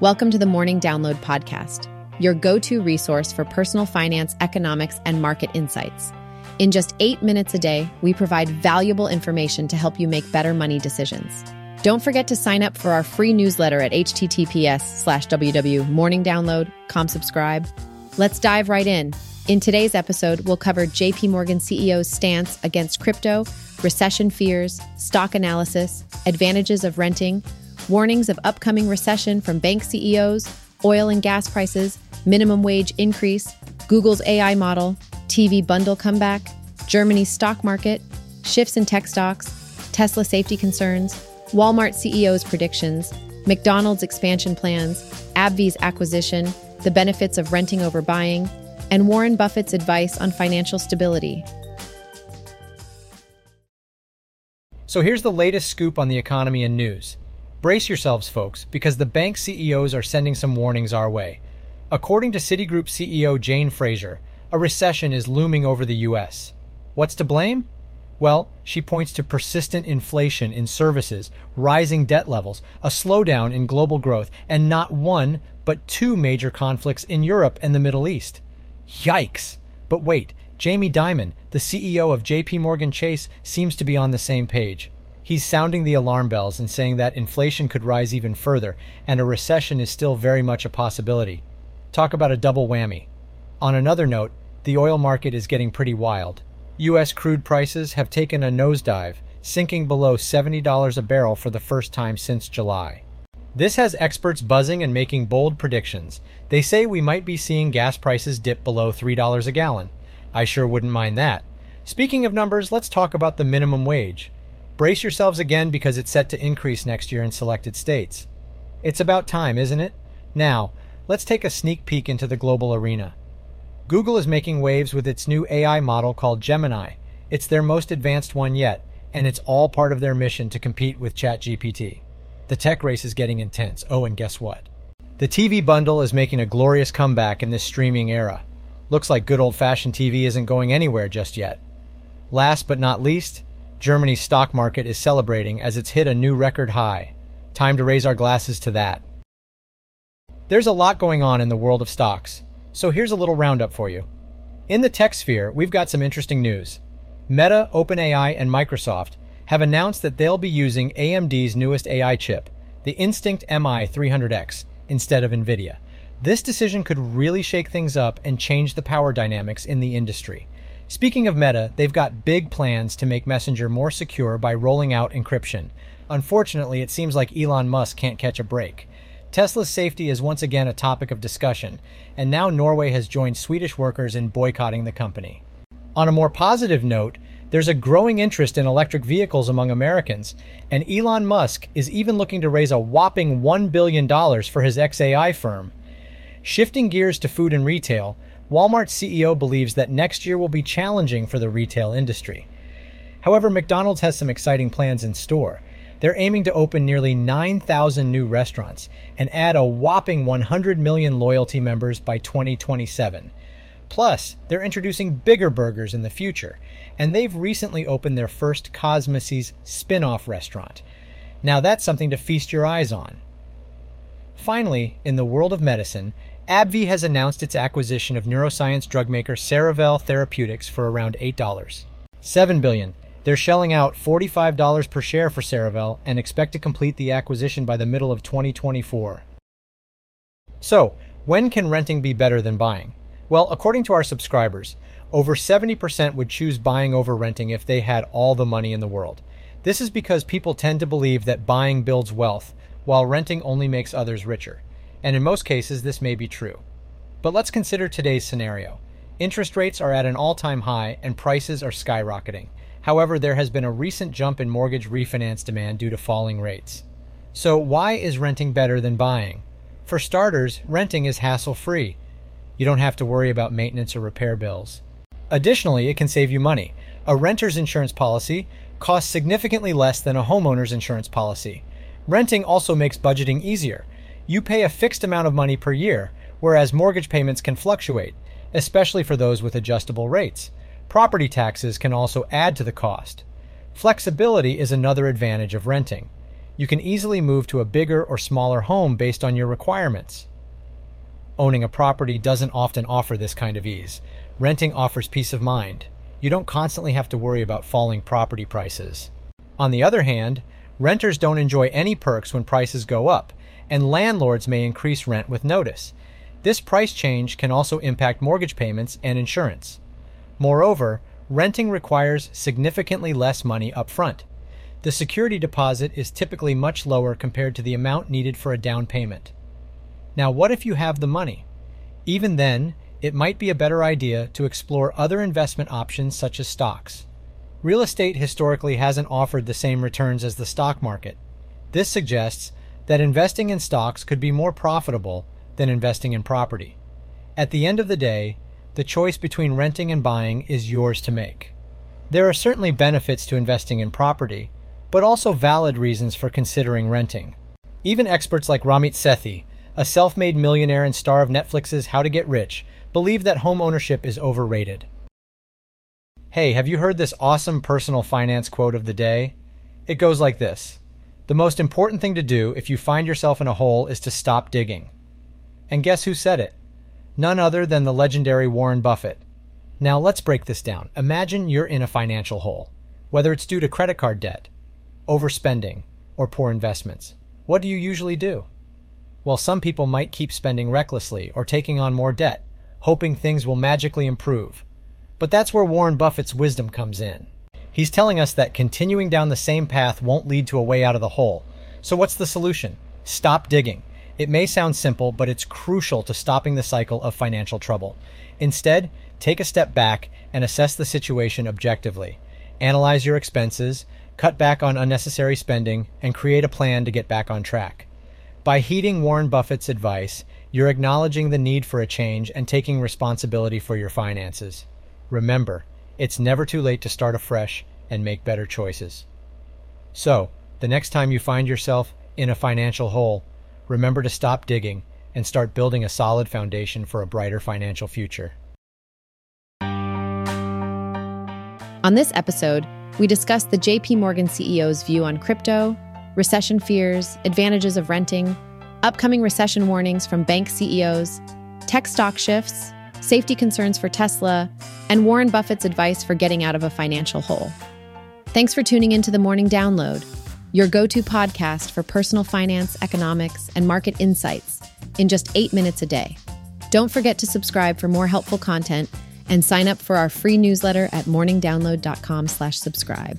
Welcome to the Morning Download Podcast, your go to resource for personal finance, economics, and market insights. In just eight minutes a day, we provide valuable information to help you make better money decisions. Don't forget to sign up for our free newsletter at https slash www.morningdownload, com subscribe. Let's dive right in. In today's episode, we'll cover JP Morgan CEO's stance against crypto, recession fears, stock analysis, advantages of renting, warnings of upcoming recession from bank CEOs, oil and gas prices, minimum wage increase, Google's AI model, TV bundle comeback, Germany's stock market, shifts in tech stocks, Tesla safety concerns, Walmart CEO's predictions, McDonald's expansion plans, AbbVie's acquisition, the benefits of renting over buying, and Warren Buffett's advice on financial stability. So here's the latest scoop on the economy and news. Brace yourselves, folks, because the bank CEOs are sending some warnings our way. According to Citigroup CEO Jane Fraser, a recession is looming over the U.S. What's to blame? Well, she points to persistent inflation in services, rising debt levels, a slowdown in global growth, and not one, but two major conflicts in Europe and the Middle East. Yikes! But wait, Jamie Dimon, the CEO of JP Morgan Chase, seems to be on the same page. He's sounding the alarm bells and saying that inflation could rise even further and a recession is still very much a possibility. Talk about a double whammy. On another note, the oil market is getting pretty wild. U.S. crude prices have taken a nosedive, sinking below $70 a barrel for the first time since July. This has experts buzzing and making bold predictions. They say we might be seeing gas prices dip below $3 a gallon. I sure wouldn't mind that. Speaking of numbers, let's talk about the minimum wage. Brace yourselves again because it's set to increase next year in selected states. It's about time, isn't it? Now, let's take a sneak peek into the global arena. Google is making waves with its new AI model called Gemini. It's their most advanced one yet, and it's all part of their mission to compete with ChatGPT. The tech race is getting intense. Oh, and guess what? The TV bundle is making a glorious comeback in this streaming era. Looks like good old fashioned TV isn't going anywhere just yet. Last but not least, Germany's stock market is celebrating as it's hit a new record high. Time to raise our glasses to that. There's a lot going on in the world of stocks, so here's a little roundup for you. In the tech sphere, we've got some interesting news. Meta, OpenAI, and Microsoft have announced that they'll be using AMD's newest AI chip, the Instinct MI300X, instead of NVIDIA. This decision could really shake things up and change the power dynamics in the industry. Speaking of Meta, they've got big plans to make Messenger more secure by rolling out encryption. Unfortunately, it seems like Elon Musk can't catch a break. Tesla's safety is once again a topic of discussion, and now Norway has joined Swedish workers in boycotting the company. On a more positive note, there's a growing interest in electric vehicles among Americans, and Elon Musk is even looking to raise a whopping $1 billion for his XAI firm. Shifting gears to food and retail, Walmart CEO believes that next year will be challenging for the retail industry. However, McDonald's has some exciting plans in store. They're aiming to open nearly 9,000 new restaurants and add a whopping 100 million loyalty members by 2027. Plus, they're introducing bigger burgers in the future, and they've recently opened their first CosMc's spin off restaurant. Now, that's something to feast your eyes on. Finally, in the world of medicine, AbbVie has announced its acquisition of neuroscience drug maker Cerevel Therapeutics for around $8. 7 billion. They're shelling out $45 per share for Cerevel and expect to complete the acquisition by the middle of 2024. So, when can renting be better than buying? Well, according to our subscribers, over 70% would choose buying over renting if they had all the money in the world. This is because people tend to believe that buying builds wealth, while renting only makes others richer and in most cases this may be true. But let's consider today's scenario. Interest rates are at an all time high and prices are skyrocketing. However, there has been a recent jump in mortgage refinance demand due to falling rates. So, why is renting better than buying? For starters, renting is hassle free. You don't have to worry about maintenance or repair bills. Additionally, it can save you money. A renter's insurance policy costs significantly less than a homeowner's insurance policy. Renting also makes budgeting easier you pay a fixed amount of money per year, whereas mortgage payments can fluctuate, especially for those with adjustable rates. Property taxes can also add to the cost. Flexibility is another advantage of renting. You can easily move to a bigger or smaller home based on your requirements. Owning a property doesn't often offer this kind of ease. Renting offers peace of mind. You don't constantly have to worry about falling property prices. On the other hand, renters don't enjoy any perks when prices go up, and landlords may increase rent with notice. This price change can also impact mortgage payments and insurance. Moreover, renting requires significantly less money up front. The security deposit is typically much lower compared to the amount needed for a down payment. Now, what if you have the money? Even then, it might be a better idea to explore other investment options such as stocks. Real estate historically hasn't offered the same returns as the stock market. This suggests that investing in stocks could be more profitable than investing in property. At the end of the day, the choice between renting and buying is yours to make. There are certainly benefits to investing in property, but also valid reasons for considering renting. Even experts like Ramit Sethi, a self made millionaire and star of Netflix's How to Get Rich, believe that home ownership is overrated. Hey, have you heard this awesome personal finance quote of the day? It goes like this The most important thing to do if you find yourself in a hole is to stop digging. And guess who said it? None other than the legendary Warren Buffett. Now let's break this down. Imagine you're in a financial hole, whether it's due to credit card debt, overspending, or poor investments. What do you usually do? Well, some people might keep spending recklessly or taking on more debt, hoping things will magically improve. But that's where Warren Buffett's wisdom comes in. He's telling us that continuing down the same path won't lead to a way out of the hole. So, what's the solution? Stop digging. It may sound simple, but it's crucial to stopping the cycle of financial trouble. Instead, take a step back and assess the situation objectively. Analyze your expenses, cut back on unnecessary spending, and create a plan to get back on track. By heeding Warren Buffett's advice, you're acknowledging the need for a change and taking responsibility for your finances. Remember, it's never too late to start afresh and make better choices. So, the next time you find yourself in a financial hole, remember to stop digging and start building a solid foundation for a brighter financial future. On this episode, we discuss the JP Morgan CEO's view on crypto, recession fears, advantages of renting, upcoming recession warnings from bank CEOs, tech stock shifts, safety concerns for Tesla, and Warren Buffett's advice for getting out of a financial hole. Thanks for tuning into the Morning Download, your go to podcast for personal finance, economics, and market insights in just eight minutes a day. Don't forget to subscribe for more helpful content and sign up for our free newsletter at morningdownload.com/subscribe.